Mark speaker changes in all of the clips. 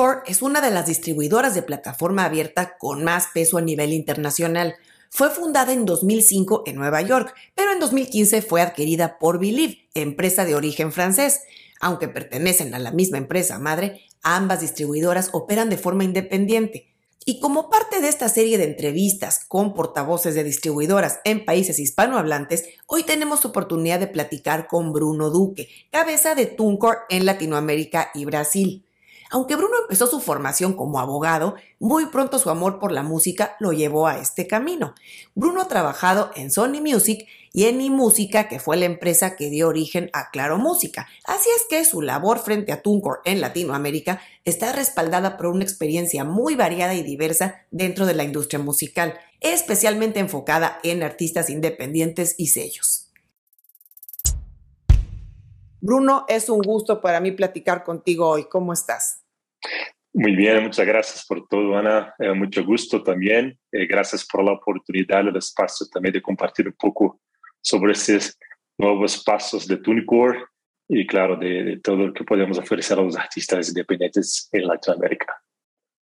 Speaker 1: TuneCore es una de las distribuidoras de plataforma abierta con más peso a nivel internacional. Fue fundada en 2005 en Nueva York, pero en 2015 fue adquirida por Believe, empresa de origen francés. Aunque pertenecen a la misma empresa madre, ambas distribuidoras operan de forma independiente. Y como parte de esta serie de entrevistas con portavoces de distribuidoras en países hispanohablantes, hoy tenemos oportunidad de platicar con Bruno Duque, cabeza de TuneCore en Latinoamérica y Brasil. Aunque Bruno empezó su formación como abogado, muy pronto su amor por la música lo llevó a este camino. Bruno ha trabajado en Sony Music y en iMúsica, que fue la empresa que dio origen a Claro Música. Así es que su labor frente a TuneCore en Latinoamérica está respaldada por una experiencia muy variada y diversa dentro de la industria musical, especialmente enfocada en artistas independientes y sellos. Bruno, es un gusto para mí platicar contigo hoy. ¿Cómo estás?
Speaker 2: Muy bien, muchas gracias por todo, Ana. Eh, mucho gusto también. Eh, gracias por la oportunidad, el espacio también de compartir un poco sobre estos nuevos pasos de Tunicore y, claro, de, todo lo que podemos ofrecer a los artistas independientes en Latinoamérica.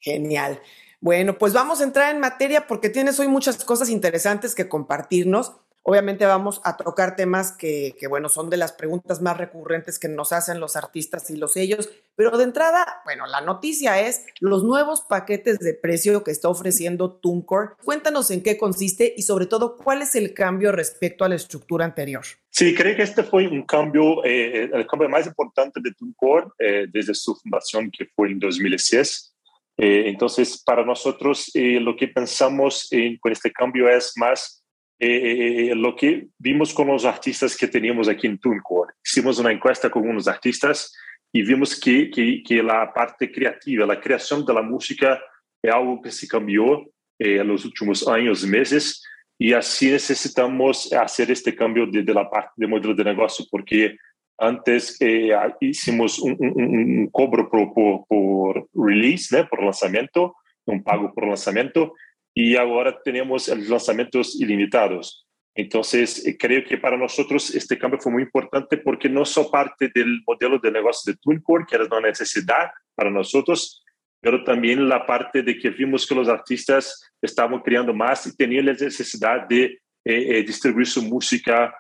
Speaker 1: Genial. Bueno, pues vamos a entrar en materia porque tienes hoy muchas cosas interesantes que compartirnos. Obviamente vamos a tocar temas que, bueno, son de las preguntas más recurrentes que nos hacen los artistas y los sellos, pero de entrada, bueno, la noticia es los nuevos paquetes de precio que está ofreciendo TuneCore. Cuéntanos en qué consiste y sobre todo cuál es el cambio respecto a la estructura anterior.
Speaker 2: Sí, creo que este fue un cambio, eh, el cambio más importante de TuneCore eh, desde su fundación que fue en 2006. Eh, entonces, para nosotros lo que pensamos con este cambio es más eh, lo que vimos con los artistas que teníamos aquí en TuneCore. Hicimos una encuesta con unos artistas y vimos que, que, que, la parte creativa, la creación de la música es algo que se cambió eh, en los últimos años, meses, y así necesitamos hacer este cambio de, de la parte de modelo de negocio, porque antes eh, hicimos un, un, un cobro por, por, por release, ¿no? por lanzamiento, un pago por lanzamiento, y ahora tenemos lanzamientos ilimitados. Entonces, eh, creo que para nosotros este cambio fue muy importante porque no solo parte del modelo de negocio de TuneCore, que era una necesidad para nosotros, pero también la parte de que vimos que los artistas estaban creando más y tenían la necesidad de eh, eh, distribuir su música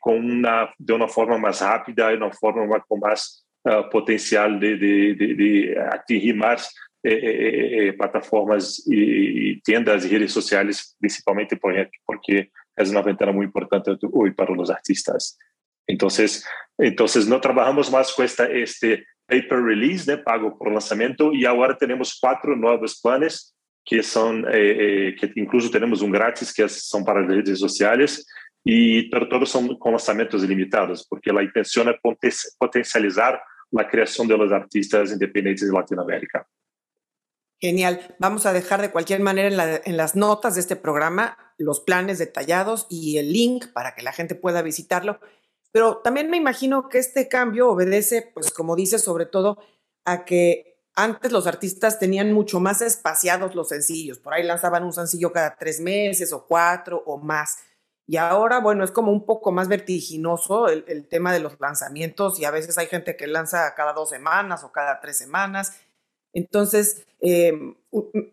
Speaker 2: con una, de una forma más rápida y una forma con más uh, potencial de, de, de, de atingir más eh, eh, eh, plataformas y, tiendas y redes sociales, principalmente porque es una ventana muy importante hoy para los artistas. Entonces, entonces no trabajamos más con este paper release de pago por lanzamiento y ahora tenemos cuatro nuevos planes que son, que incluso tenemos un gratis que son para redes sociales y pero todos son con lanzamientos ilimitados porque la intención es potencializar la creación de los artistas independientes de Latinoamérica.
Speaker 1: Genial. Vamos a dejar de cualquier manera en, las notas de este programa los planes detallados y el link para que la gente pueda visitarlo. Pero también me imagino que este cambio obedece, pues como dices, sobre todo a que antes los artistas tenían mucho más espaciados los sencillos. Por ahí lanzaban un sencillo cada tres meses o cuatro o más. Y ahora, bueno, es como un poco más vertiginoso el, el tema de los lanzamientos y a veces hay gente que lanza cada dos semanas o cada tres semanas entonces, eh,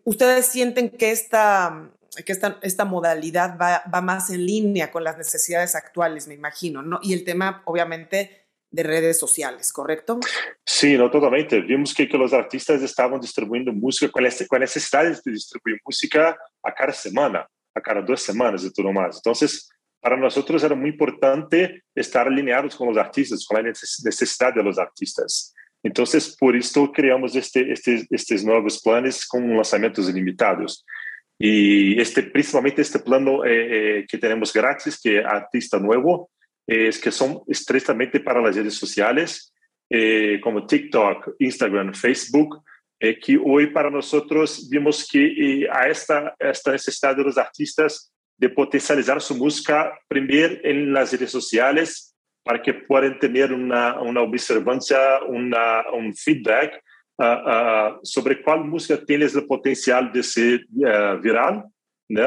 Speaker 1: ustedes sienten que esta, que esta, esta modalidad va, va, más en línea con las necesidades actuales, me imagino, ¿no? Y el tema, obviamente, de redes sociales, ¿correcto?
Speaker 2: Sí, no, totalmente. Vimos que, que los artistas estaban distribuyendo música con, este, necesidades de distribuir música a cada semana, a cada dos semanas y todo más. Entonces, para nosotros era muy importante estar alineados con los artistas, con la necesidad de los artistas. Entonces, por esto creamos este, este, estos nuevos planes con lanzamientos ilimitados. Y este, principalmente este plano eh, eh, que tenemos gratis, que es Artista Nuevo, es que son estrictamente para las redes sociales, eh, como TikTok, Instagram, Facebook, que hoy para nosotros vimos que a esta, esta necesidad de los artistas de potencializar su música, primero en las redes sociales, para que puedan tener una, una observancia, una, un feedback uh, uh, sobre cuál música tiene el potencial de ser uh, viral, ¿no?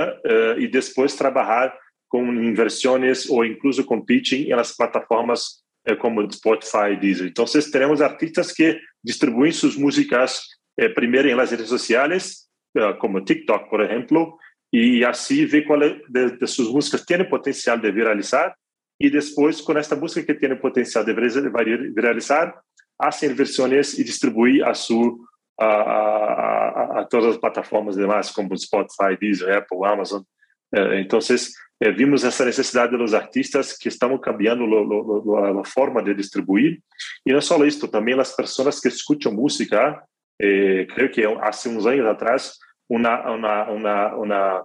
Speaker 2: y después trabajar con inversiones o incluso con pitching en las plataformas como Spotify Deezer. Entonces, tenemos artistas que distribuyen sus músicas eh, primero en las redes sociales, eh, como TikTok, por ejemplo, y así ve cuál de, sus músicas tiene potencial de viralizar y después con esta música que tiene potencial de viralizar, hacen versiones y distribuir a su a, todas las plataformas demás como Spotify, Deezer, Apple, Amazon. Eh, entonces, vimos esa necesidad de los artistas que estamos cambiando la forma de distribuir. Y no solo esto, también las personas que escuchan música eh, creo que hace unos años atrás, una, una, una, una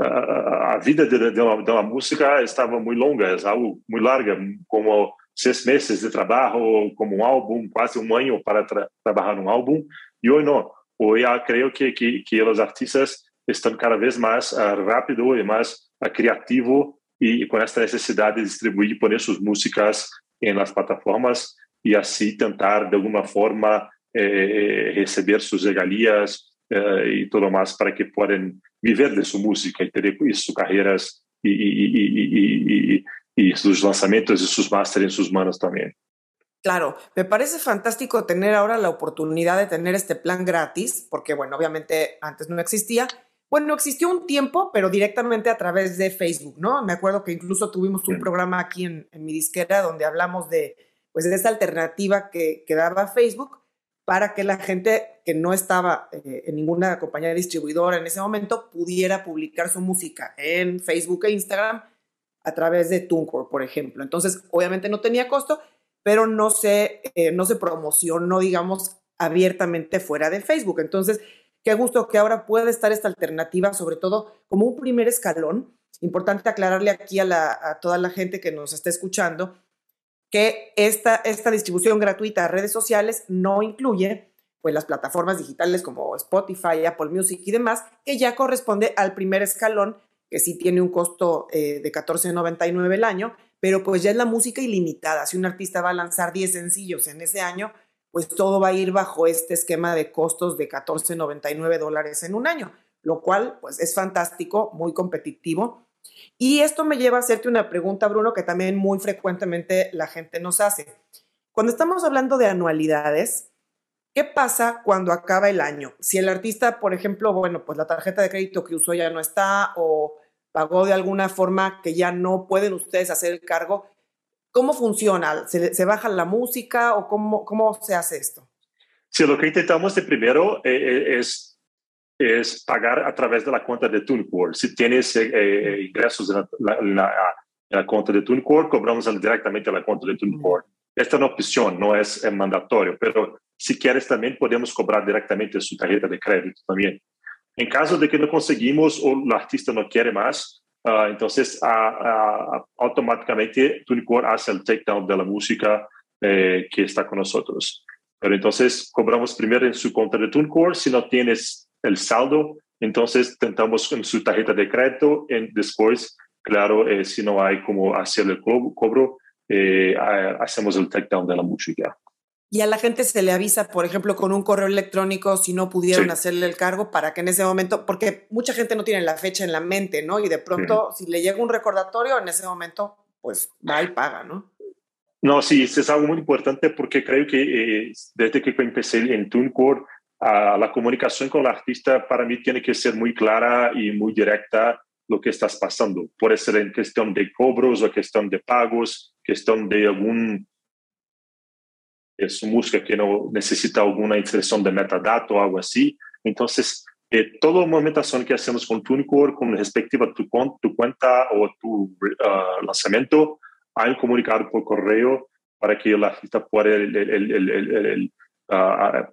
Speaker 2: a, vida de, de, uma, de, uma, música estava muito longa, é algo muito larga, como seis meses de trabalho, como um álbum, quase um ano para tra trabalhar num álbum. E hoje não. Hoje eu creio que, que, que os artistas estão cada vez mais uh, rápido e mais uh, criativo e, e, com essa necessidade de distribuir e pôr suas músicas nas plataformas e assim tentar de alguma forma eh, receber suas regalias eh, e tudo mais para que possam viver de sua música e ter suas carreiras e, e, e, e, sus lanzamientos y sus másteres en sus manos también.
Speaker 1: Claro, me parece fantástico tener ahora la oportunidad de tener este plan gratis, porque bueno, obviamente antes no existía. Bueno, existió un tiempo, pero directamente a través de Facebook, ¿no? Me acuerdo que incluso tuvimos un programa aquí en, en, mi disquera donde hablamos de, pues, de esta alternativa que, que daba Facebook para que la gente que no estaba eh, en ninguna compañía distribuidora en ese momento pudiera publicar su música en Facebook e Instagram a través de TuneCore, por ejemplo. Entonces, obviamente no tenía costo, pero no se, eh, no se promocionó, digamos, abiertamente fuera de Facebook. Entonces, qué gusto que ahora pueda estar esta alternativa, sobre todo como un primer escalón. Importante aclararle aquí a, a toda la gente que nos está escuchando que esta, esta distribución gratuita a redes sociales no incluye pues, las plataformas digitales como Spotify, Apple Music y demás, que ya corresponde al primer escalón, que sí tiene un costo eh, de 14.99 el año, pero pues ya es la música ilimitada. Si un artista va a lanzar 10 sencillos en ese año, pues todo va a ir bajo este esquema de costos de 14.99 dólares en un año, lo cual pues es fantástico, muy competitivo y esto me lleva a hacerte una pregunta, Bruno, que también muy frecuentemente la gente nos hace. Cuando estamos hablando de anualidades, ¿qué pasa cuando acaba el año? Si el artista, por ejemplo, bueno, pues la tarjeta de crédito que usó ya no está o pagó de alguna forma que ya no pueden ustedes hacer el cargo, ¿cómo funciona? ¿Se, baja la música o cómo, cómo se hace esto?
Speaker 2: Sí, lo que intentamos de primero eh, eh, es es pagar a través de la cuenta de TuneCore. Si tienes eh, eh, ingresos en la, cuenta de TuneCore, cobramos directamente a la cuenta de TuneCore. Esta es una opción, no es, mandatorio, pero si quieres también podemos cobrar directamente su tarjeta de crédito también. En caso de que no conseguimos o el artista no quiere más, uh, entonces uh, uh, automáticamente TuneCore hace el takedown de la música eh, que está con nosotros. Pero entonces cobramos primero en su cuenta de TuneCore. Si no tienes el saldo, entonces tentamos con su tarjeta de crédito y después, claro, eh, si no hay como hacer el cobro, eh, hacemos el takedown de la música.
Speaker 1: Y a la gente se le avisa, por ejemplo, con un correo electrónico si no pudieron hacerle el cargo para que en ese momento, porque mucha gente no tiene la fecha en la mente, ¿no? Y de pronto, si le llega un recordatorio, en ese momento, pues va y paga, ¿no?
Speaker 2: No, sí, eso es algo muy importante porque creo que eh, desde que empecé en TuneCore, la comunicación con el artista para mí tiene que ser muy clara y muy directa lo que estás pasando. Puede ser en cuestión de cobros o cuestión de pagos, cuestión de algún es música que no necesita alguna inserción de metadato o algo así. Entonces, eh, toda movimentación que hacemos con TuneCore con respecto a tu, cuenta o tu uh, lanzamiento, hay un comunicado por correo para que el artista pueda é,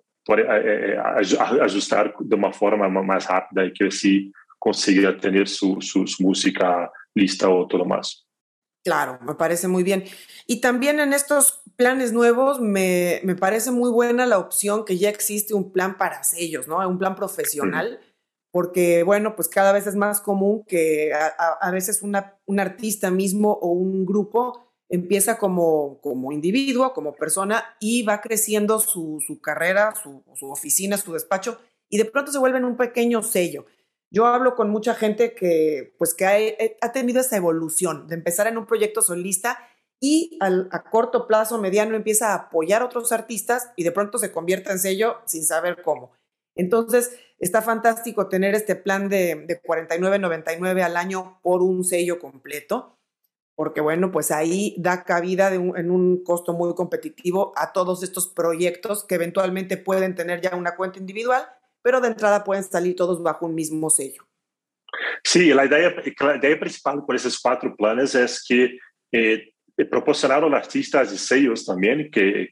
Speaker 2: ajustar de uma forma mais rápida e que assim consiga ter su, su, su, música lista o todo más.
Speaker 1: Claro, me parece muy bien. Y también en estos planes nuevos me, me, parece muy buena la opción que ya existe un plan para sellos, ¿no? Un plan profesional, porque bueno, pues cada vez es más común que a, a, a veces una, un artista mismo o un grupo empieza como, como individuo, como persona, y va creciendo su, carrera, su, oficina, su despacho, y de pronto se vuelve en un pequeño sello. Yo hablo con mucha gente que, pues, que ha, eh, tenido esa evolución de empezar en un proyecto solista y a corto plazo, mediano, empieza a apoyar a otros artistas y de pronto se convierte en sello sin saber cómo. Entonces, está fantástico tener este plan de, de 49.99 al año por un sello completo, porque bueno, pues ahí da cabida en un costo muy competitivo a todos estos proyectos que eventualmente pueden tener ya una cuenta individual, pero de entrada pueden salir todos bajo un mismo sello.
Speaker 2: Sí, la idea, principal con esos cuatro planes es que eh, proporcionar a los artistas y sellos también, que,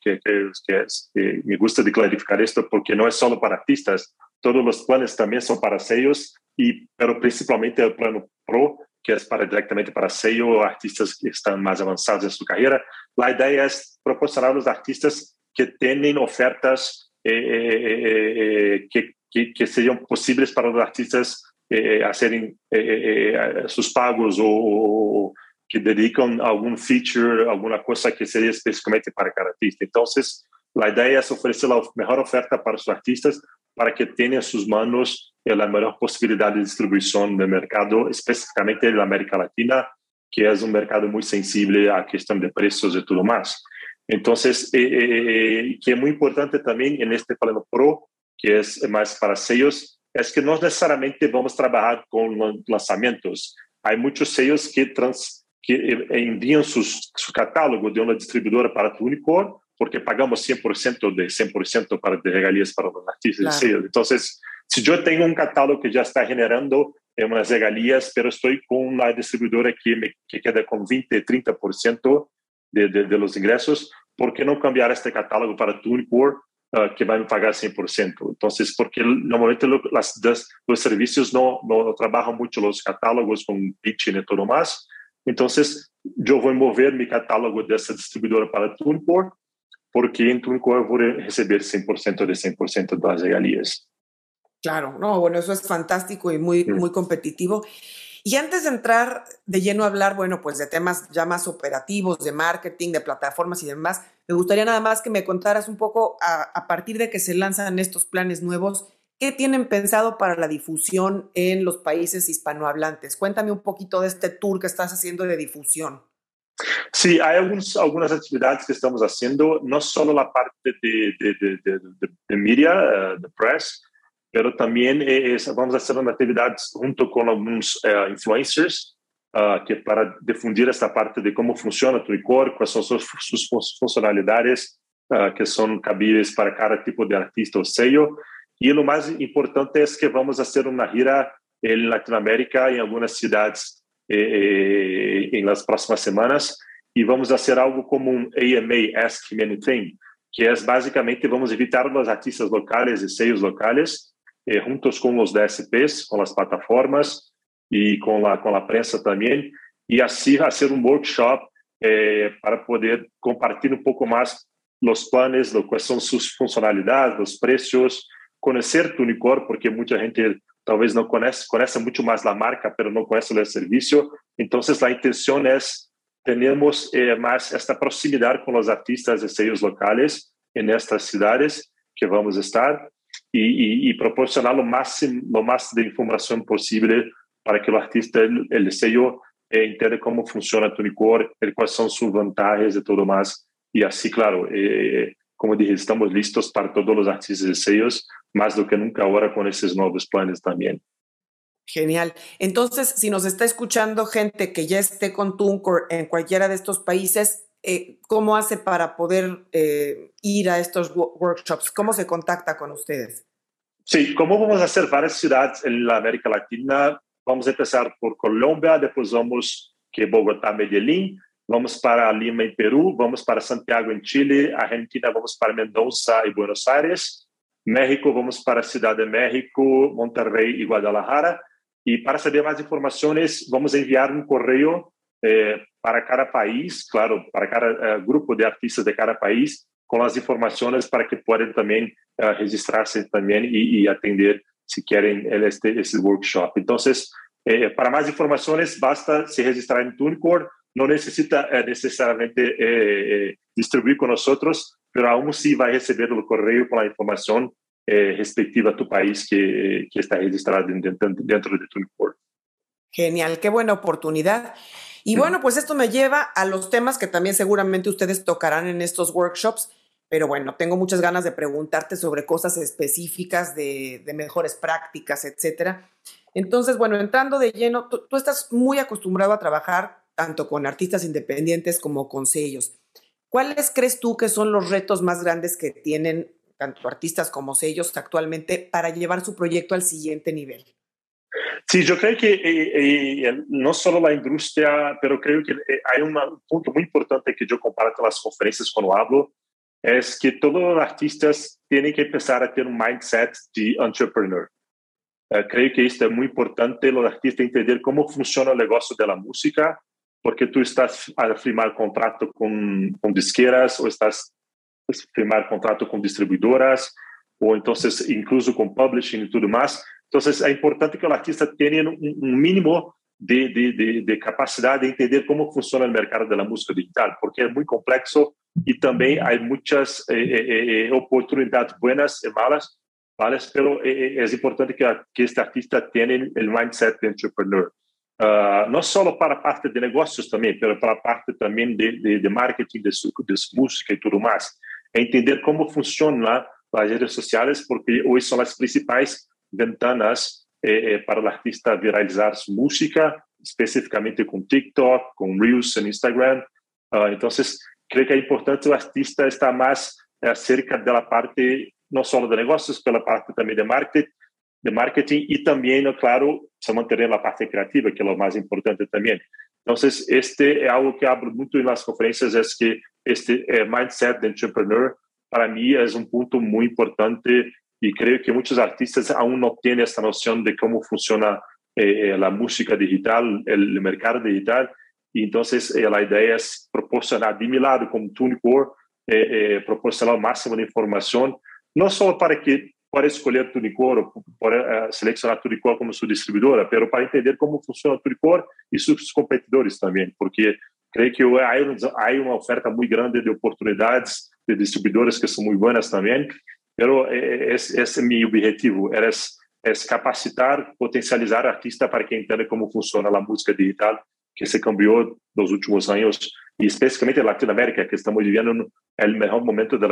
Speaker 2: me gusta de clarificar esto porque no es solo para artistas, todos los planes también son para sellos, y, pero principalmente el plano Pro, que es para, directamente para sello, artistas que están más avanzados en su carrera. La idea es proporcionar a los artistas que tienen ofertas eh, eh, eh, que, que, que serían posibles para los artistas eh, hacerem eh, eh, sus pagos ou, que dedicam algum feature, alguma coisa que seria especificamente para cada artista. Então, a ideia é oferecer a melhor oferta para os artistas para que tenham em suas mãos a melhor possibilidade de distribuição no mercado, especificamente na América Latina, que é um mercado muito sensível à questão de preços e tudo mais. Então, que é muito importante também neste plano Pro, que é mais para sellos, es que no necesariamente vamos a trabajar con lanzamientos. Hay muchos sellos que, trans, que envían sus, su catálogo de una distribuidora para tu Unicorn porque pagamos 100% de 100% para de regalías para los artistas claro. Entonces, si yo tengo un catálogo que ya está generando unas regalías, pero estoy con una distribuidora que, me, que queda con 20, 30% de, de, de los ingresos, ¿por qué no cambiar este catálogo para tu Unicorn uh, que vai me pagar 100%. Então, porque normalmente las, das, os serviços não, não trabalham muito os catálogos com pitching e tudo mais. Então, eu vou mover meu catálogo dessa distribuidora para TuneCore, porque eu vou receber 100% de 100% das regalias.
Speaker 1: Claro, no, bueno, eso es fantástico y muy, muy competitivo. Y antes de entrar de lleno a hablar, bueno, pues de temas ya más operativos, de marketing, de plataformas y demás, me gustaría nada más que me contaras un poco a, partir de que se lanzan estos planes nuevos, ¿qué tienen pensado para la difusión en los países hispanohablantes? Cuéntame un poquito de este tour que estás haciendo de difusión.
Speaker 2: Sí, hay algunas actividades que estamos haciendo, no solo la parte de, de, de, de media, uh, de press, pero también es, vamos a hacer una actividad junto con algunos uh, influencers uh, que para difundir esta parte de cómo funciona tu licor, cuáles son sus, sus funcionalidades que son cabibles para cada tipo de artista o sello. Y lo más importante es que vamos a hacer una gira en Latinoamérica, en algunas ciudades en las próximas semanas, y vamos a hacer algo como un AMA, Ask Me Anything, que es básicamente vamos invitar a los artistas locales y sellos locales eh, juntos com os DSPs, com as plataformas e com a, com a prensa também, e assim fazer um workshop eh, para poder compartilhar um pouco mais os planos, quais são suas funcionalidades, os preços, conhecer Tunicor, porque muita gente talvez não conhece, conhece muito mais a marca, mas não conhece o serviço. Então, a intenção é termos eh, mais esta proximidade com os artistas e sellos locais em estas cidades que vamos estar y, y, y proporcionar lo máximo, lo más de información posible para que el artista, el, el sello, eh, entienda cómo funciona tu licor, cuáles son sus vantagens y todo más. Y así, claro, eh, como dije, estamos listos para todos los artistas de sellos, más do que nunca ahora con esos nuevos planes también.
Speaker 1: Genial. Entonces, si nos está escuchando gente que ya esté con TuneCore en cualquiera de estos países, eh, ¿cómo hace para poder eh, ir a estos workshops? ¿Cómo se contacta con ustedes?
Speaker 2: Sí, como vamos a hacer varias ciudades en la América Latina, vamos a empezar por Colombia, después vamos que Bogotá, Medellín, vamos para Lima en Perú, vamos para Santiago en Chile, Argentina vamos para Mendoza y Buenos Aires, México vamos para Ciudad de México, Monterrey y Guadalajara. Y para saber más informaciones, vamos enviar un correo eh, para cada país, claro, para cada uh, grupo de artistas de cada país, com as informações para que possam também uh, registrar-se também e, e, atender se querem este, esse workshop. Então, eh, para mais informações, basta se registrar em Tunicor, não necessita eh, necessariamente eh, eh, distribuir com nós, mas aún sim vai receber o correio com a informação respectiva do país que, que está registrado dentro, dentro de Tunicor.
Speaker 1: Genial, qué buena oportunidad. Y bueno, pues esto me lleva a los temas que también seguramente ustedes tocarán en estos workshops, pero bueno, tengo muchas ganas de preguntarte sobre cosas específicas de, mejores prácticas, etcétera. Entonces, bueno, entrando de lleno, tú, estás muy acostumbrado a trabajar tanto con artistas independientes como con sellos. ¿Cuáles crees tú que son los retos más grandes que tienen tanto artistas como sellos actualmente para llevar su proyecto al siguiente nivel?
Speaker 2: Sí, yo creo que eh, eh, no solo la industria, pero creo que eh, hay un punto muy importante que yo comparto en las conferencias cuando hablo, es que todos los artistas tienen que empezar a tener un mindset de entrepreneur. creo que esto es muy importante, los artistas entender cómo funciona el negocio de la música, porque tú estás a firmar contrato con, con disqueras o estás a firmar contrato con distribuidoras o entonces incluso con publishing y todo más. Entonces es importante que el artista tenga un, un mínimo de, de, de, capacidad de entender cómo funciona el mercado de la música digital, porque es muy complejo y también hay muchas eh, eh, eh, oportunidades buenas y malas, ¿vale? pero es importante que, que este artista tenga el mindset de entrepreneur. Uh, no solo para parte de negocios también, pero para parte también de, de, de marketing de su, de su, música y todo más. Entender cómo funcionan las redes sociales, porque hoy son las principales ventanas eh, eh, para el artista viralizar su música, específicamente con TikTok, con Reels en Instagram. Uh, entonces, creo que es importante el artista estar más uh, cerca de la parte, no solo de negocios, pero la parte también de marketing, de marketing y también, claro, se mantener la parte creativa, que es lo más importante también. Entonces, este es algo que hablo mucho en las conferencias, es que este eh, mindset de entrepreneur, para mí, es un punto muy importante y creo que muchos artistas aún no tienen esta noción de cómo funciona eh, eh la música digital, el, mercado digital. Y entonces eh, la idea es proporcionar, de mi lado, como TuneCore, eh, proporcionar el máximo de información, no solo para que para escolher Tunicor, para uh, selecionar Tunicor como sua distribuidora, pero para entender como funciona Tunicor e seus competidores também, porque creio que há uma oferta muito grande de oportunidades de distribuidoras que são muito boas também, pero esse, esse é meu objetivo, é, é capacitar, potencializar artista para que entenda como funciona a música digital, que se cambiou nos últimos anos, e especificamente em Latinoamérica, que estamos vivendo o melhor momento da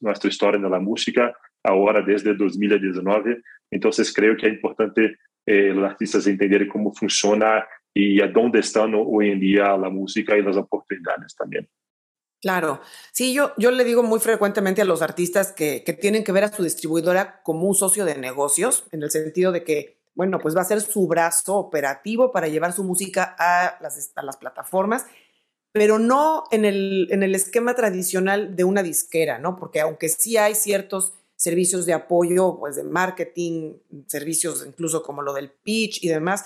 Speaker 2: nossa história na música, agora desde 2019. Entonces creo que es importante eh, los artistas entender cómo funciona y a dónde están hoy en día la música y las oportunidades también.
Speaker 1: Claro, sí, yo, yo le digo muy frecuentemente a los artistas que, que tienen que ver a su distribuidora como un socio de negocios, en el sentido de que, bueno, pues va a ser su brazo operativo para llevar su música a las, a las plataformas, pero no en el, en el esquema tradicional de una disquera, ¿no? Porque aunque sí hay ciertos servicios de apoyo, pues de marketing, servicios incluso como lo del pitch y demás.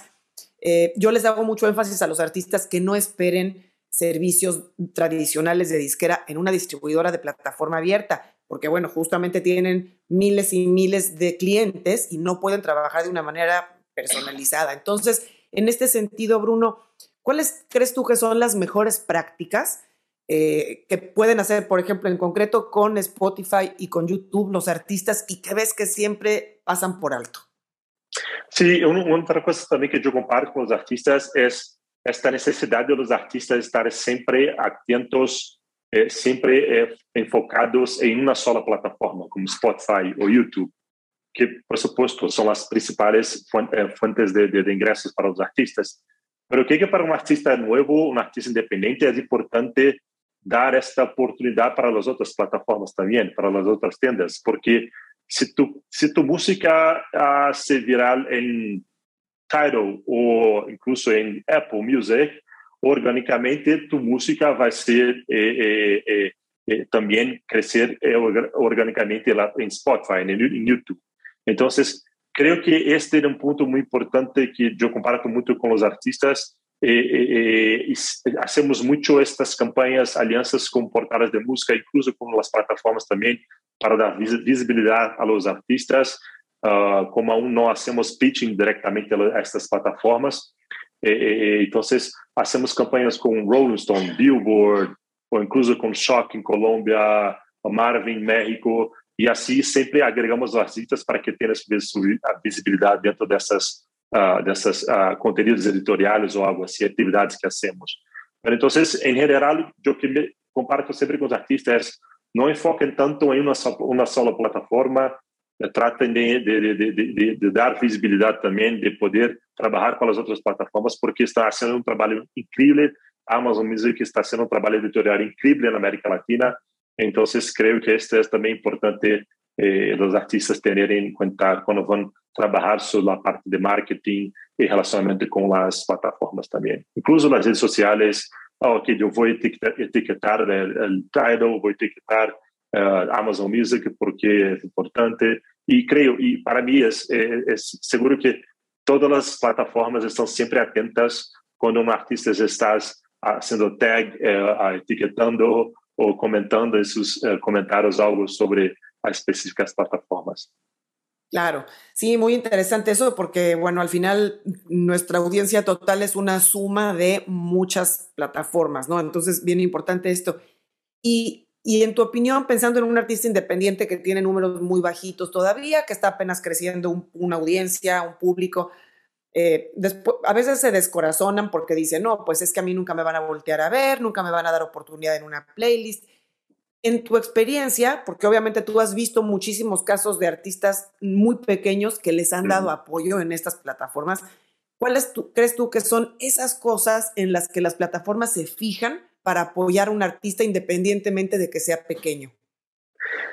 Speaker 1: Eh, yo les hago mucho énfasis a los artistas que no esperen servicios tradicionales de disquera en una distribuidora de plataforma abierta, porque bueno, justamente tienen miles y miles de clientes y no pueden trabajar de una manera personalizada. Entonces, en este sentido, Bruno, ¿cuáles crees tú que son las mejores prácticas eh, que pueden hacer, por ejemplo, en concreto con Spotify y con YouTube los artistas y que ves que siempre pasan por alto?
Speaker 2: Sí, una, otra cosa también que yo comparto con los artistas es esta necesidad de los artistas estar siempre atentos, eh, siempre eh, enfocados en una sola plataforma, como Spotify o YouTube, que por supuesto son las principales fuentes de, de, de ingresos para los artistas. Pero creo que para un artista nuevo, un artista independiente, es importante dar esta oportunidad para las otras plataformas también, para las otras tiendas, porque si tu, si tu música uh, se viral en Tidal o incluso en Apple Music, orgánicamente tu música va a ser eh, eh, eh, también crecer orgánicamente en Spotify, en, en YouTube. Entonces, creo que este es un punto muy importante que yo comparto mucho con los artistas, eh, eh, hacemos mucho estas campañas, alianzas con portales de música, incluso con las plataformas también, para dar visibilidad a los artistas. Uh, como aún no hacemos pitching directamente a estas plataformas, eh, entonces hacemos campañas con Rolling Stone, Billboard, o incluso con Shock en Colombia, Marvin México, y así siempre agregamos artistas para que tengan visibilidad dentro de essas uh, dessas uh, conteúdos editoriais ou algo assim, atividades que hacemos. Então, em geral, eu que me comparto sempre com os artistas não enfoquem tanto em uma, uma sola plataforma, tratem de, de, de, de, dar visibilidade também, de poder trabalhar com as outras plataformas, porque está sendo um trabalho incrível. A Amazon Music está sendo um trabalho editorial incrível na América Latina. Então, creio que este é também importante eh, os artistas terem em conta quando vão trabalhar sobre a parte de marketing e relacionamento com as plataformas também. Incluso nas redes sociais, oh, ok, eu vou etiquetar, etiquetar o Tidal, vou etiquetar uh, Amazon Music porque é importante. E creio, e para mim é, é, é, seguro que todas as plataformas estão sempre atentas quando um artista está sendo tag, uh, etiquetando ou comentando seus uh, comentários algo sobre as específicas plataformas.
Speaker 1: Claro, sí, muy interesante eso porque, bueno, al final nuestra audiencia total es una suma de muchas plataformas, ¿no? Entonces, bien importante esto. Y, y en tu opinión, pensando en un artista independiente que tiene números muy bajitos todavía, que está apenas creciendo una audiencia, un público, eh, después, a veces se descorazonan porque dicen, no, pues es que a mí nunca me van a voltear a ver, nunca me van a dar oportunidad en una playlist en tu experiencia, porque obviamente tú has visto muchísimos casos de artistas muy pequeños que les han dado apoyo en estas plataformas, ¿cuáles crees tú que son esas cosas en las que las plataformas se fijan para apoyar a un artista independientemente de que sea pequeño?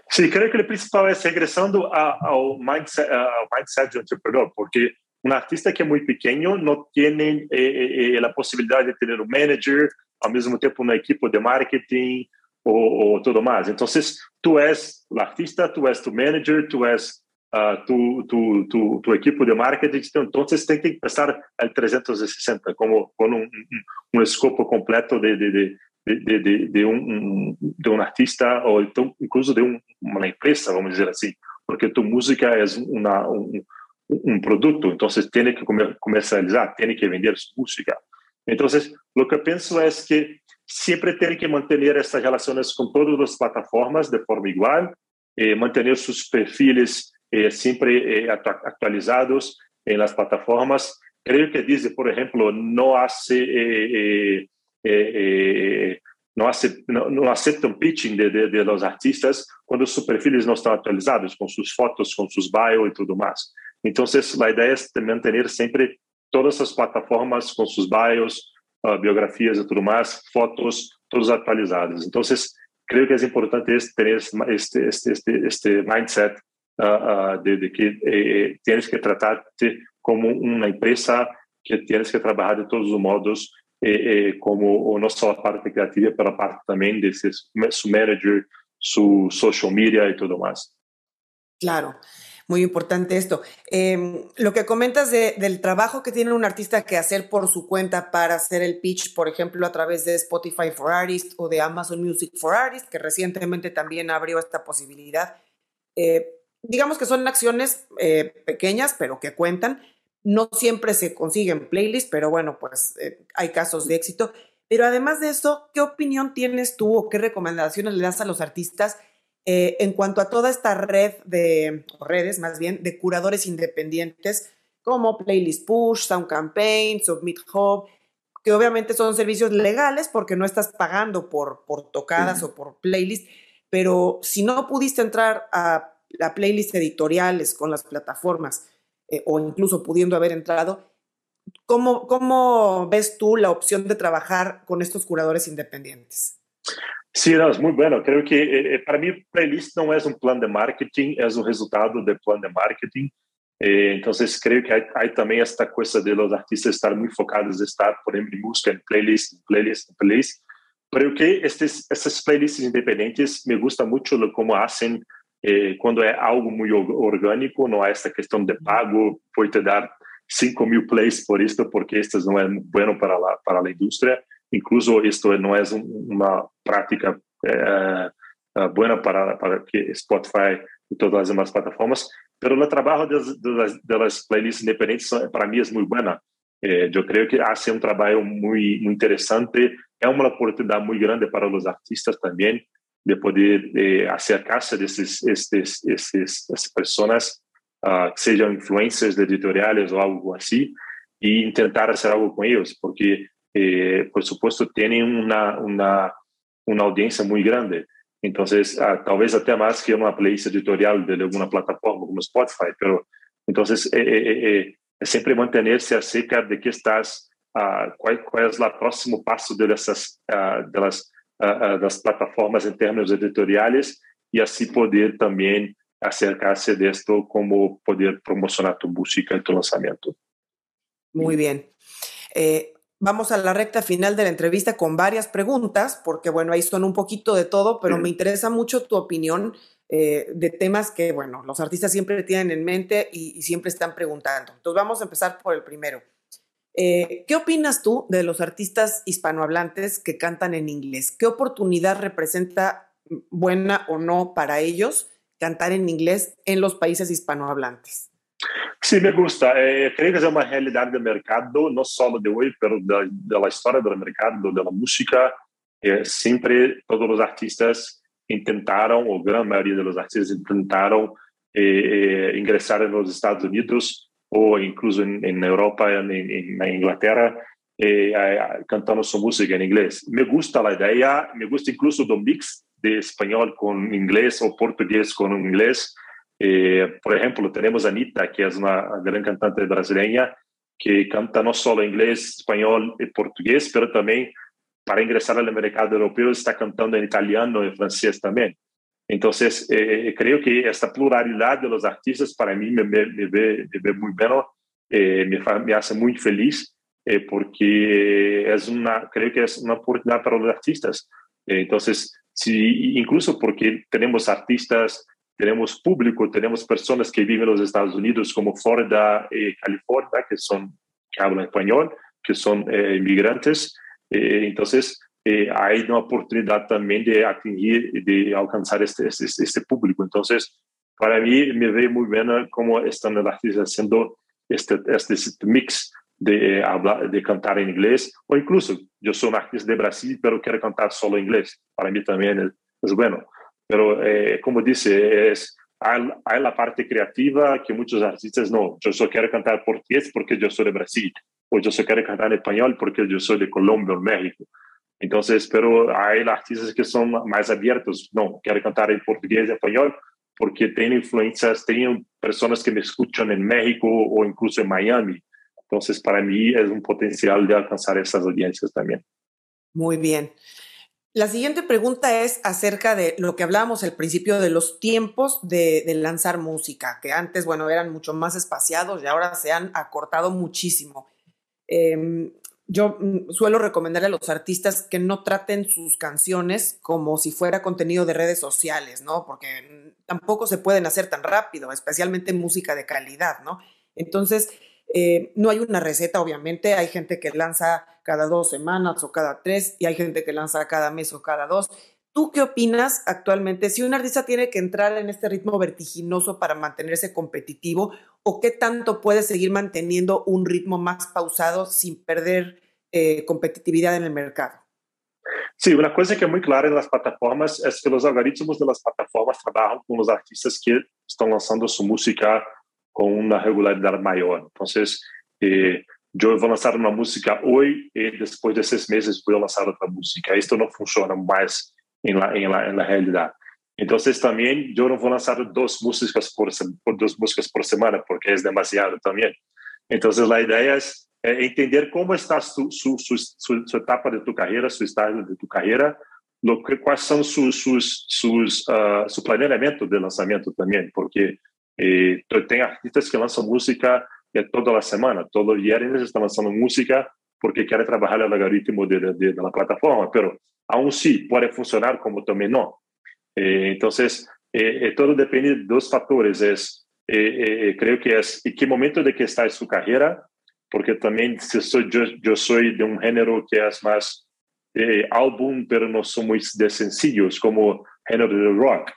Speaker 2: Sí, creo que lo principal es regresando al mindset, mindset de entrepreneur, porque un artista que es muy pequeño no tiene eh, eh, eh, la posibilidad de tener un manager, al mismo tiempo una equipo de marketing, ou, ou tudo mais. Então, tu és o artista, tu és tu manager, tu és uh, tu, tu, tu, tu equipo de marketing, você tem que pensar al 360 como com um, um, um escopo completo de, de, de de, de, de, um, de um artista então incluso de um, uma empresa, vamos dizer assim, porque tu música é uma, um, um produto, então você tem que comercializar, tem que vender sua música. Então, o que eu penso é que sempre tem que manter essas relações com todas as plataformas de forma igual, eh, manter seus perfis eh, sempre eh, atualizados em las plataformas. Creio que diz, por exemplo, não hace eh, eh, eh, não, aceitam, não, aceitam pitching de, de, de los artistas quando seus perfis não estão atualizados, com suas fotos, com seus bios e tudo mais. Então, a ideia é manter sempre todas as plataformas com seus bios, uh, biografias e tudo mais, fotos, todas atualizadas. Então, creio que é importante ter este, este, este, este mindset uh, uh, de, de, que eh, tienes que tratar-te como uma empresa que tienes que trabalhar de todos os modos eh, eh, como não só a parte criativa, pela parte também de ser su manager, su social media e tudo mais.
Speaker 1: Claro. Muy importante esto. Em, lo que comentas del trabajo que tiene un artista que hacer por su cuenta para hacer el pitch, por ejemplo, a través de Spotify for Artists o de Amazon Music for Artists, que recientemente también abrió esta posibilidad. Eh, digamos que son acciones eh, pequeñas, pero que cuentan. No siempre se consiguen playlists, pero bueno, pues eh, hay casos de éxito. Pero además de eso, ¿qué opinión tienes tú o qué recomendaciones le das a los artistas? Eh, en cuanto a toda esta red de, redes más bien, de curadores independientes como Playlist Push, Sound Campaign, Submit Hub, que obviamente son servicios legales porque no estás pagando por, por tocadas o por playlist, pero si no pudiste entrar a la playlist editoriales con las plataformas eh, o incluso pudiendo haber entrado, ¿cómo, ¿cómo ves tú la opción de trabajar con estos curadores independientes?
Speaker 2: Sim, não, é muito bueno. Creio que eh, eh, para mim playlist não é um plano de marketing, é um resultado do plano de marketing. Eh, então, creio que há, também esta coisa de os artistas estar muito focados em estar, por exemplo, em busca em playlist, playlist, playlist. Creio que estes, essas playlists independentes me gusta muito como fazem eh, quando é algo muito orgânico, não há esta questão de pago, vou te dar 5 mil plays por isto, porque estas não é bueno para a, para a indústria incluso esto no es una práctica eh, eh, buena para, para que Spotify y todas las demás plataformas, trabajo de, de, las, playlists independientes para mí es muy buena. Eh, yo creo que hace un trabajo muy, muy interesante, es una oportunidad muy grande para los artistas también de poder eh, acercarse a essas personas, uh, sejam influencers de editoriales o algo así, e tentar hacer algo con ellos, porque eh, por supuesto, tienen una, una, una, audiencia muy grande. Entonces, ah, talvez até más que una playlist editorial de alguna plataforma como Spotify, pero entonces es siempre mantenerse acerca de qué estás, uh, cuál, cuál, es el próximo paso de, esas, uh, de, las, uh, de las plataformas en términos editoriales y así poder también acercarse de esto como poder promocionar tu música y tu lanzamiento.
Speaker 1: Muy bien. Eh, vamos a la recta final de la entrevista con varias preguntas, porque bueno, ahí son un poquito de todo, pero me interesa mucho tu opinión eh, de temas que, bueno, los artistas siempre tienen en mente y, siempre están preguntando. Entonces vamos a empezar por el primero. Eh, ¿Qué opinas tú de los artistas hispanohablantes que cantan en inglés? ¿Qué oportunidad representa buena o no para ellos cantar en inglés en los países hispanohablantes?
Speaker 2: Sí, me gusta. Eh, creo que es una realidad del mercado, no solo de hoy, pero de, la historia del mercado, de la música. Eh, siempre todos los artistas intentaron, o gran mayoría de los artistas intentaron eh, en los Estados Unidos o incluso en Europa, en Inglaterra, cantando su música en inglés. Me gusta la idea, me gusta incluso el mix de español con inglés o portugués con inglés. Eh, por ejemplo, tenemos a Anitta, que es una gran cantante brasileña, que canta no solo inglés, español y portugués, pero también para ingresar al mercado europeo está cantando en italiano y francés también. Entonces, eh, creo que esta pluralidad de los artistas para mí me, me, me, ve, me ve, muy bueno, eh, me, hace muy feliz porque es una, creo que es una oportunidad para los artistas. entonces, Sí, incluso porque tenemos artistas, tenemos público, tenemos personas que viven en los Estados Unidos como Florida y California, que, son, que hablan español, que son eh, inmigrantes. Eh, entonces, eh, hay una oportunidad también de atingir, de alcanzar este, este, este público. Entonces, para mí me ve muy bien cómo están los artistas haciendo este, este, este mix de eh, hablar, de cantar en inglés, o incluso yo soy un artista de Brasil, pero quiero cantar solo en inglés. Para mí también es, es bueno. Pero eh, como dice, es, hay, hay, la parte creativa que muchos artistas no. Yo solo quiero cantar portugués porque yo soy de Brasil, o yo solo quiero cantar en español porque yo soy de Colombia o México. Entonces, pero hay artistas que son más abiertos. No, quiero cantar en portugués y español porque tengo influencias, tengo personas que me escuchan en México o incluso en Miami. Entonces, para mí es un potencial de alcanzar esas audiencias también.
Speaker 1: Muy bien. La siguiente pregunta es acerca de lo que hablábamos al principio de los tiempos de, lanzar música, que antes, bueno, eran mucho más espaciados y ahora se han acortado muchísimo. Em, yo mm, suelo recomendarle a los artistas que no traten sus canciones como si fuera contenido de redes sociales, ¿no? Porque tampoco se pueden hacer tan rápido, especialmente música de calidad, ¿no? Entonces, eh, no hay una receta, obviamente. Hay gente que lanza cada dos semanas o cada tres y hay gente que lanza cada mes o cada dos. ¿Tú qué opinas actualmente si un artista tiene que entrar en este ritmo vertiginoso para mantenerse competitivo o qué tanto puede seguir manteniendo un ritmo más pausado sin perder eh, competitividad en el mercado?
Speaker 2: Sí, una cosa que es muy clara en las plataformas es que los algoritmos de las plataformas trabajan con los artistas que están lanzando su música con una regularidad mayor. Entonces, eh, yo voy a lanzar una música hoy y después de seis meses voy a lanzar otra música. Esto no funciona más en la, en la, en la realidad. Entonces también yo no voy a lanzar dos músicas por, por, dos músicas por semana porque es demasiado también. Entonces la idea es eh, entender cómo está su, su, su, su, etapa de tu carrera, su estado de tu carrera, lo que, cuáles son sus, sus, sus uh, su planeamiento de lanzamiento también, porque eh, tem artistas que lançam música eh, toda a semana, todo viernes estão lançando música porque querem trabalhar no algoritmo de, de, de, la plataforma, pero aún sí pode funcionar como também não. Então, eh, eh, todo depende dos fatores. Es, eh, creo que é em que momento de que está sua carreira, porque também se sou, eu sou de um gênero que é mais álbum, pero não sou muito de sencillos, como gênero de rock.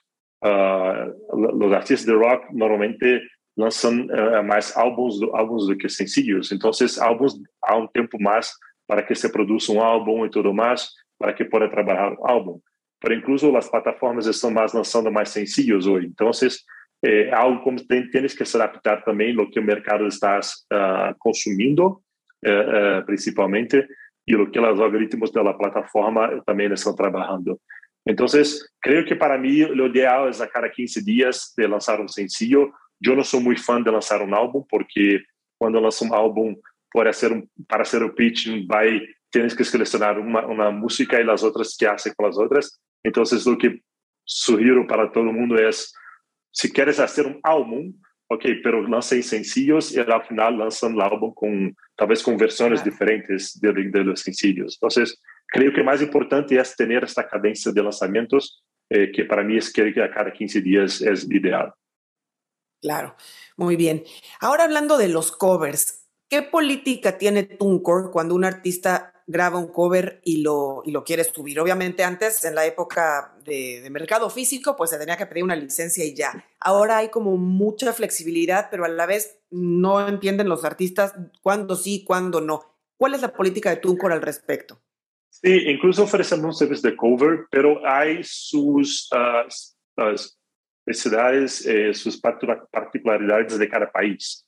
Speaker 2: Uh, los artistas de rock normalmente lançam uh, mais álbuns do, álbuns do que sencillos. Então, álbuns há um tempo mais para que se produza um álbum e tudo mais, para que possa trabalhar o álbum. Mas incluso as plataformas estão mais lançando mais sencillos hoje. Então, é algo como tem, tienes que se adaptar também ao que o mercado está uh, consumindo, uh, principalmente, e o que os algoritmos da plataforma também estão trabalhando. Entonces, creo que para mí lo ideal es a cada 15 días de lanzar un sencillo. Yo no soy muy fan de lanzar un álbum porque cuando lanzo un álbum para hacer, un, para hacer el pitching, vai, tienes que seleccionar una, una música y las otras que hace con las otras. Entonces, lo que sugiero para todo mundo es, si quieres hacer un álbum, ok, pero lancem sencillos y al final lanzan el álbum con, tal vez con versiones diferentes de, de, los sencillos. Entonces, creo que más importante es tener esta cadencia de lanzamientos, eh, que para mí es que a cada 15 días es ideal.
Speaker 1: Claro, muy bien. Ahora hablando de los covers, ¿qué política tiene TuneCore cuando un artista graba un cover y lo, y lo quieres subir. Obviamente antes, en la época de, mercado físico, pues se tenía que pedir una licencia y ya. Ahora hay como mucha flexibilidad, pero a la vez no entienden los artistas cuándo sí, cuándo no. ¿Cuál es la política de TuneCore al respecto?
Speaker 2: Sí, incluso ofrecemos un servicio de cover, pero hay sus uh, necesidades, eh, sus particularidades de cada país.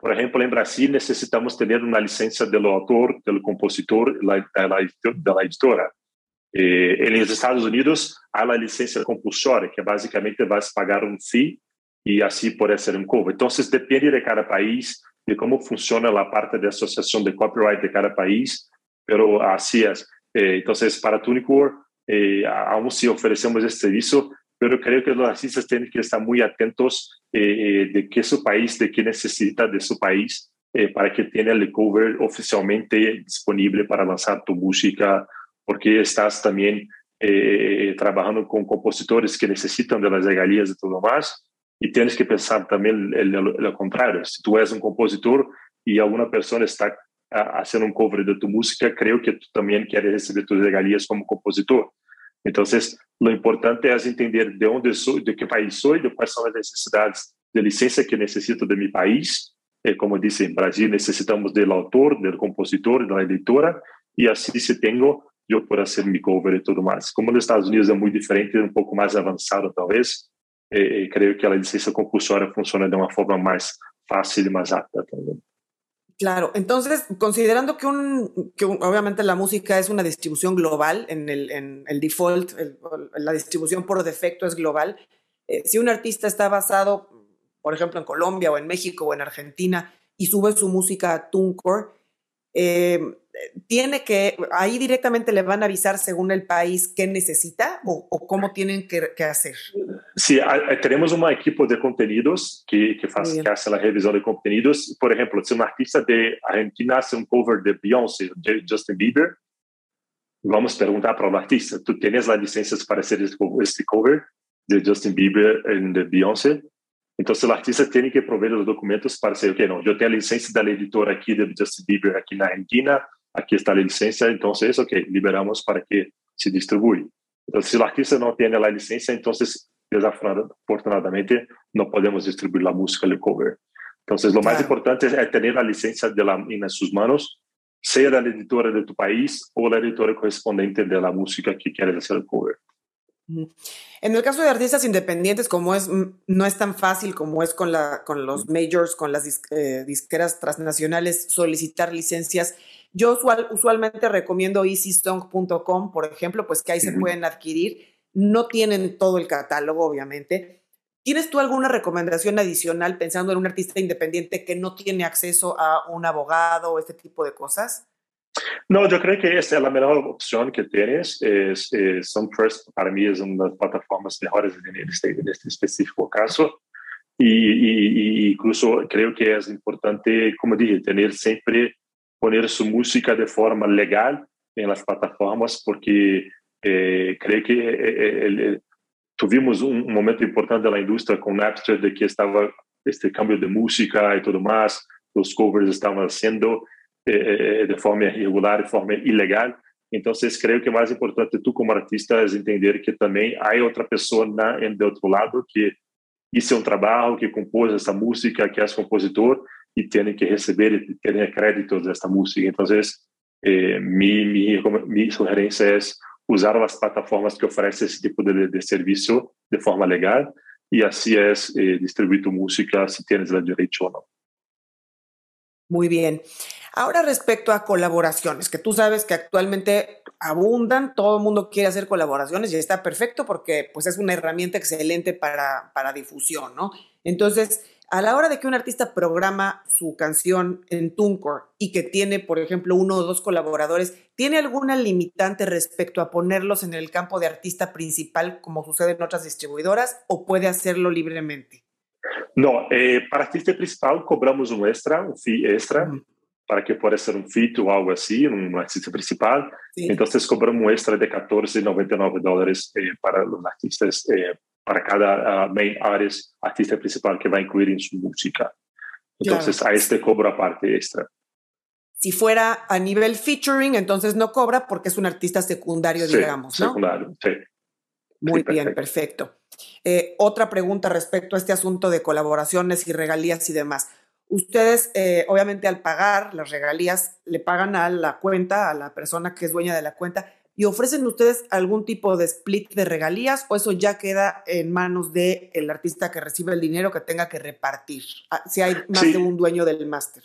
Speaker 2: Por ejemplo, en Brasil necesitamos tener una licencia del autor, del compositor, de la, de la editora. Eh, en los Estados Unidos hay la licencia compulsoria, que básicamente vas a pagar un fee y así puede ser un cover. Entonces, depende de cada país, de cómo funciona la parte de asociación de copyright de cada país, pero así es. Eh, entonces, para TuneCore, eh, aún si ofrecemos este servicio, pero creo que los artistas tienen que estar muy atentos eh, de qué su país, de qué necesita de su país, eh, para que tenga el cover oficialmente disponible para lanzar tu música, porque estás también eh, trabajando con compositores que necesitan de las regalías y todo más, y tienes que pensar también lo contrario. Si tú eres un compositor y alguna persona está haciendo un cover de tu música, creo que tú también quieres recibir tus regalías como compositor. Entonces, lo importante es entender de dónde soy, de qué país soy, de cuáles son las necesidades de licencia que necesito de mi país. Eh, como dice, en Brasil necesitamos del autor, del compositor, de la editora, y así si tengo, yo puedo hacer mi cover y todo más. Como en Estados Unidos es muy diferente, un poco más avanzado tal vez, eh, creo que la licencia compulsoria funciona de una forma más fácil y más apta también.
Speaker 1: Claro, entonces, considerando que, un, que obviamente la música es una distribución global, en el, en el default, la distribución por defecto es global, eh, si un artista está basado, por ejemplo, en Colombia o en México o en Argentina y sube su música a TuneCore, eh, tiene que, ahí directamente le van a avisar según el país qué necesita o, o cómo tienen que, que, hacer.
Speaker 2: Sí, tenemos un equipo de contenidos que, que, faz, que hace la revisión de contenidos. Por ejemplo, si un artista de Argentina hace un cover de Beyoncé, de Justin Bieber, vamos a preguntar para el artista, ¿tú tienes las licencias para hacer este cover de Justin Bieber en de Beyoncé? Entonces el artista tiene que proveer los documentos para decir, ok, no, yo tengo la licencia de la editora aquí de Justin Bieber aquí en Argentina, aquí está la licencia, entonces, ok, liberamos para que se distribuya. Entonces, si el artista no tiene la licencia, entonces, desafortunadamente, no podemos distribuir la música, el cover. Entonces, lo claro. más importante es tener la licencia de la, en sus manos, sea la editora de tu país o la editora correspondiente de la música que quieres hacer el cover.
Speaker 1: En el caso de artistas independientes, como es, no es tan fácil como es con, la, con los majors, con las dis, eh, disqueras transnacionales, solicitar licencias. Yo usual, usualmente recomiendo easysong.com, por ejemplo, pues que ahí se pueden adquirir. No tienen todo el catálogo, obviamente. ¿Tienes tú alguna recomendación adicional pensando en un artista independiente que no tiene acceso a un abogado o este tipo de cosas?
Speaker 2: No, yo creo que esta es la mejor opción que tienes. Es, es para mí es una de las plataformas mejores en este, en este específico caso. Y, y, y, incluso creo que es importante, como dije, tener siempre, poner su música de forma legal en las plataformas, porque eh, creo que eh, el, tuvimos un momento importante de la industria con Napster de que estaba este cambio de música y todo más, los covers estaban haciendo eh, de forma irregular, de forma ilegal. Entonces, creo que más importante tú como artista es entender que también hay otra persona en de otro lado que hizo un trabajo, que compôs essa música, que es compositor y tiene que recibir y tener créditos de esta música. Entonces, eh, mi, mi, mi sugerencia es usar las plataformas que ofrecen ese tipo de, de servicio de forma legal y así es eh, distribuir tu música si tienes el derecho o no.
Speaker 1: Muy bien. Ahora respecto a colaboraciones, que tú sabes que actualmente abundan, todo el mundo quiere hacer colaboraciones y está perfecto porque pues es una herramienta excelente para, para difusión, ¿no? Entonces, a la hora de que un artista programa su canción en TuneCore y que tiene, por ejemplo, uno o dos colaboradores, ¿tiene alguna limitante respecto a ponerlos en el campo de artista principal como sucede en otras distribuidoras o puede hacerlo libremente?
Speaker 2: No, eh, para artista principal cobramos un extra, un fee extra, para que pueda ser un feat o algo así, un artista principal. Entonces cobramos un extra de 14,99 dólares eh, para los artistas eh, para cada uh, main artist, artista principal que va a incluir en su música. Entonces, claro. a este cobra parte extra.
Speaker 1: Si fuera a nivel featuring, entonces no cobra porque es un artista secundario,
Speaker 2: sí,
Speaker 1: digamos, ¿no?
Speaker 2: Secundario, sí.
Speaker 1: Muy
Speaker 2: sí,
Speaker 1: bien, perfecto. Eh, otra pregunta respecto a este asunto de colaboraciones y regalías y demás. Ustedes, eh, obviamente, al pagar las regalías, le pagan a la cuenta, a la persona que es dueña de la cuenta, y ofrecen ustedes algún tipo de split de regalías o eso ya queda en manos del el artista que recibe el dinero que tenga que repartir, ah, si hay más
Speaker 2: sí.
Speaker 1: de un dueño del máster.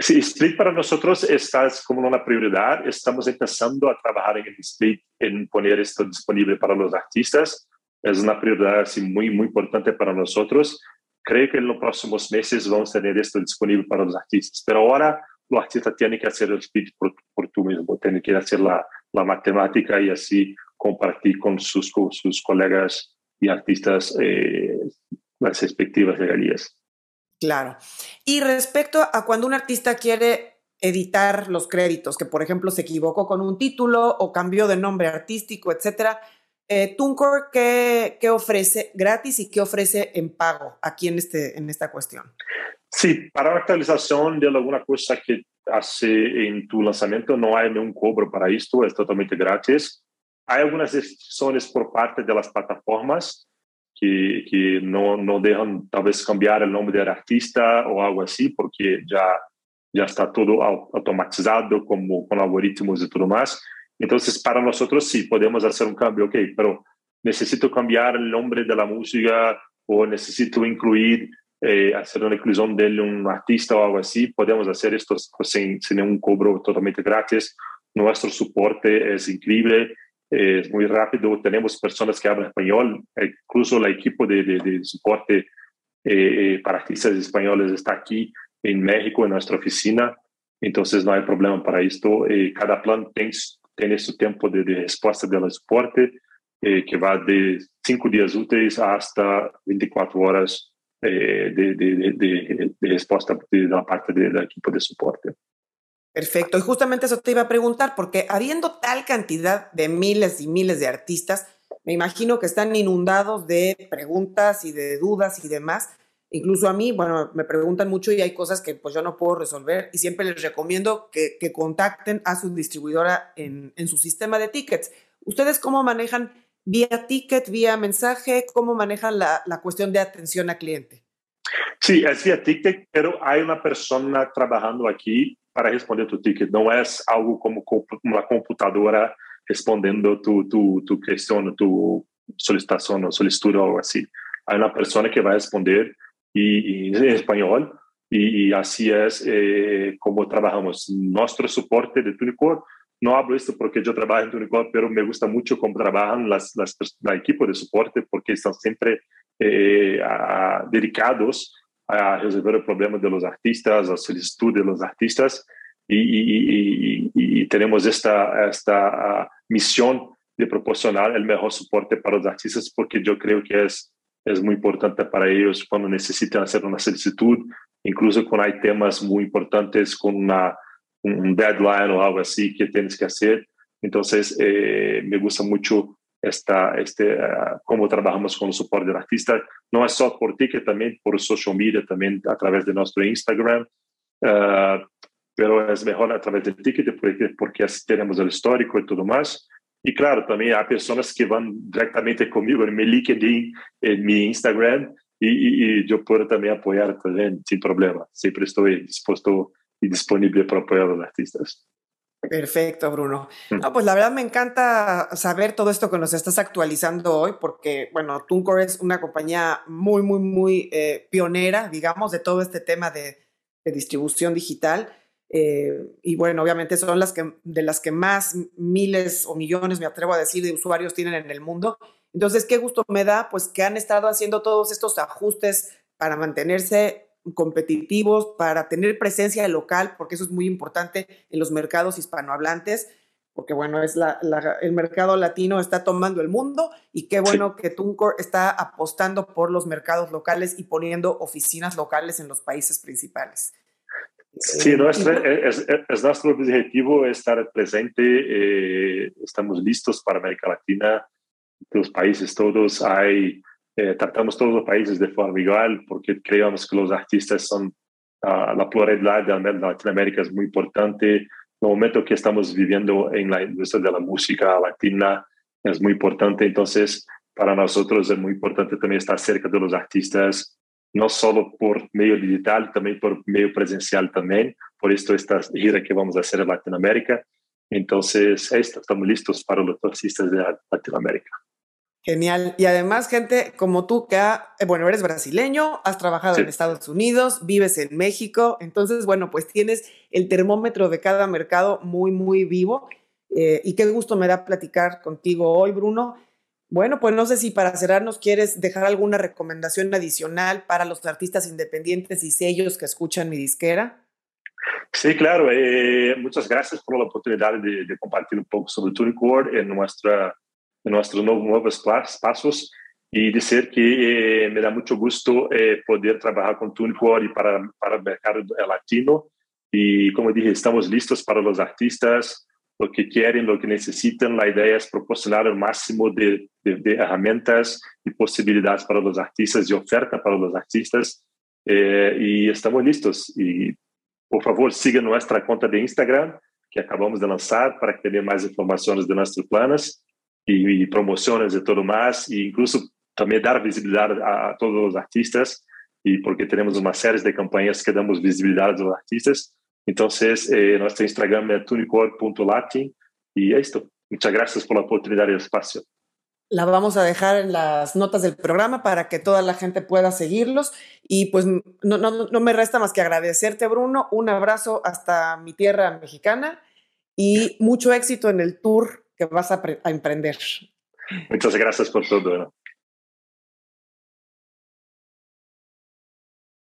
Speaker 2: Sí, split para nosotros está como una prioridad. Estamos empezando a trabajar en el split, en poner esto disponible para los artistas. Es una prioridad así, muy, muy importante para nosotros. Creo que en los próximos meses vamos a tener esto disponible para los artistas. Pero ahora los artistas tienen que hacer el split por, por tú mismo, tienen que hacer la, la matemática y así compartir con sus, con sus colegas y artistas eh, las respectivas regalías.
Speaker 1: Claro. Y respecto a cuando un artista quiere editar los créditos, que por ejemplo se equivocó con un título o cambió de nombre artístico, etcétera, eh, TuneCore, ¿qué, ¿qué, ofrece gratis y qué ofrece en pago aquí en, este, en esta cuestión?
Speaker 2: Sí, para la actualización de alguna cosa que hace en tu lanzamiento no hay ningún cobro para esto, es totalmente gratis. Hay algunas restricciones por parte de las plataformas que, que no, no dejan tal vez cambiar el nombre del artista o algo así, porque ya, ya está todo automatizado como con algoritmos y todo más. Entonces, para nosotros sí, podemos hacer un cambio, ok, pero necesito cambiar el nombre de la música o necesito incluir eh, hacer una inclusión de un artista o algo así, podemos hacer esto sin, sin un cobro totalmente gratis. Nuestro soporte es increíble, es muy rápido. Tenemos personas que hablan español, incluso el equipo de, de, de soporte eh, para artistas españoles está aquí en México, en nuestra oficina. Entonces no hay problema para esto. Eh, cada plan tiene, tiene su tiempo de, de respuesta del soporte, eh, que va de cinco días útiles hasta 24 horas eh, de, de, de, de la parte del equipo de soporte.
Speaker 1: Perfecto. Y justamente eso te iba a preguntar, porque habiendo tal cantidad de miles y miles de artistas, me imagino que están inundados de preguntas y de dudas y demás. Incluso a mí, bueno, me preguntan mucho y hay cosas que pues yo no puedo resolver y siempre les recomiendo que, que contacten a su distribuidora en, en su sistema de tickets. ¿Ustedes cómo manejan vía ticket, vía mensaje? ¿Cómo manejan la, la, cuestión de atención a cliente?
Speaker 2: Sí, es vía ticket, pero hay una persona trabajando aquí para responder tu ticket. No es algo como una computadora respondiendo tu, tu, tu cuestión, tu solicitación o solicitud o algo así. Hay una persona que va a responder y, y en español y, y, así es eh, como trabajamos. Nuestro soporte de Tunicore no hablo esto porque yo trabajo en Tunicor, pero me gusta mucho cómo trabajan las, las, la equipo de soporte porque están siempre eh, a, dedicados a resolver el problema de los artistas, a solicitud de los artistas y, y tenemos esta, esta uh, misión de proporcionar el mejor soporte para los artistas porque yo creo que es, es muy importante para ellos cuando necesitan hacer una solicitud, incluso cuando hay temas muy importantes una un deadline o algo así que tienes que hacer. Entonces, eh, me gusta mucho esta, este, uh, cómo trabajamos con el soporte del artista. No es solo por ticket, también por social media, también a través de Instagram. Uh, pero es mejor a través ticket porque, porque tenemos el histórico y todo más. Y claro, también hay personas que van directamente conmigo en mi LinkedIn, en mi Instagram, y, y, y yo puedo también apoyar también sin problema. Siempre estoy dispuesto y disponible para apoyar a los artistas.
Speaker 1: Perfecto, Bruno. No, pues la verdad me encanta saber todo esto que nos estás actualizando hoy, porque, bueno, TuneCore es una compañía muy, muy, muy eh, pionera, digamos, de todo este tema de, de distribución digital. Eh, y bueno, obviamente son las que, de las que más miles o millones, me atrevo a decir, de usuarios tienen en el mundo. Entonces, qué gusto me da, pues que han estado haciendo todos estos ajustes para mantenerse competitivos, para tener presencia local, porque eso es muy importante en los mercados hispanohablantes, porque bueno, es la, el mercado latino está tomando el mundo y qué bueno que Tuncor está apostando por los mercados locales y poniendo oficinas locales en los países principales.
Speaker 2: Sí, nuestro, es, es, nuestro objetivo estar presente. Eh, estamos listos para América Latina, los países todos. Hay, eh, tratamos todos los países de forma igual porque creemos que los artistas son, uh, la pluralidad de Latinoamérica es muy importante. El momento que estamos viviendo en la industria de la música latina es muy importante. Entonces, para nosotros es muy importante también estar cerca de los artistas no solo por medio digital, también por medio presencial también. Por esto esta gira que vamos a hacer en Latinoamérica. Entonces, esto, estamos listos para los taxistas de Latinoamérica.
Speaker 1: Genial. Y además, gente como tú que, ha, eh, bueno, eres brasileño, has trabajado en Estados Unidos, vives en México, entonces, bueno, pues tienes el termómetro de cada mercado muy, muy vivo. Eh, y qué gusto me da platicar contigo hoy, Bruno. Bueno, pues no sé si para cerrarnos quieres dejar alguna recomendación adicional para los artistas independientes y sellos que escuchan mi disquera.
Speaker 2: Sí, claro. Eh, muchas gracias por la oportunidad de, compartir un poco sobre TuneCore en, nuestra, en nuestros nuevos pasos y decir que eh, me da mucho gusto eh, poder trabajar con TuneCore y para, para el mercado latino. Y como dije, estamos listos para los artistas, lo que quieren, lo que necesitan. La idea es proporcionar el máximo de, herramientas y posibilidades para los artistas y oferta para los artistas. Eh, y estamos listos. Y por favor, sigan nuestra cuenta de Instagram que acabamos de lanzar para tener más informaciones de nuestros planes y, promociones de todo más, e incluso también dar visibilidad a, a, todos los artistas, y porque tenemos una serie de campañas que damos visibilidad a los artistas. Entonces, eh, nuestro Instagram es tunicore.latin y esto. Muchas gracias por la oportunidad y el espacio.
Speaker 1: La vamos a dejar en las notas del programa para que toda la gente pueda seguirlos. Y pues no, no, no me resta más que agradecerte, Bruno. Un abrazo hasta mi tierra mexicana y mucho éxito en el tour que vas a, a emprender.
Speaker 2: Muchas gracias por todo.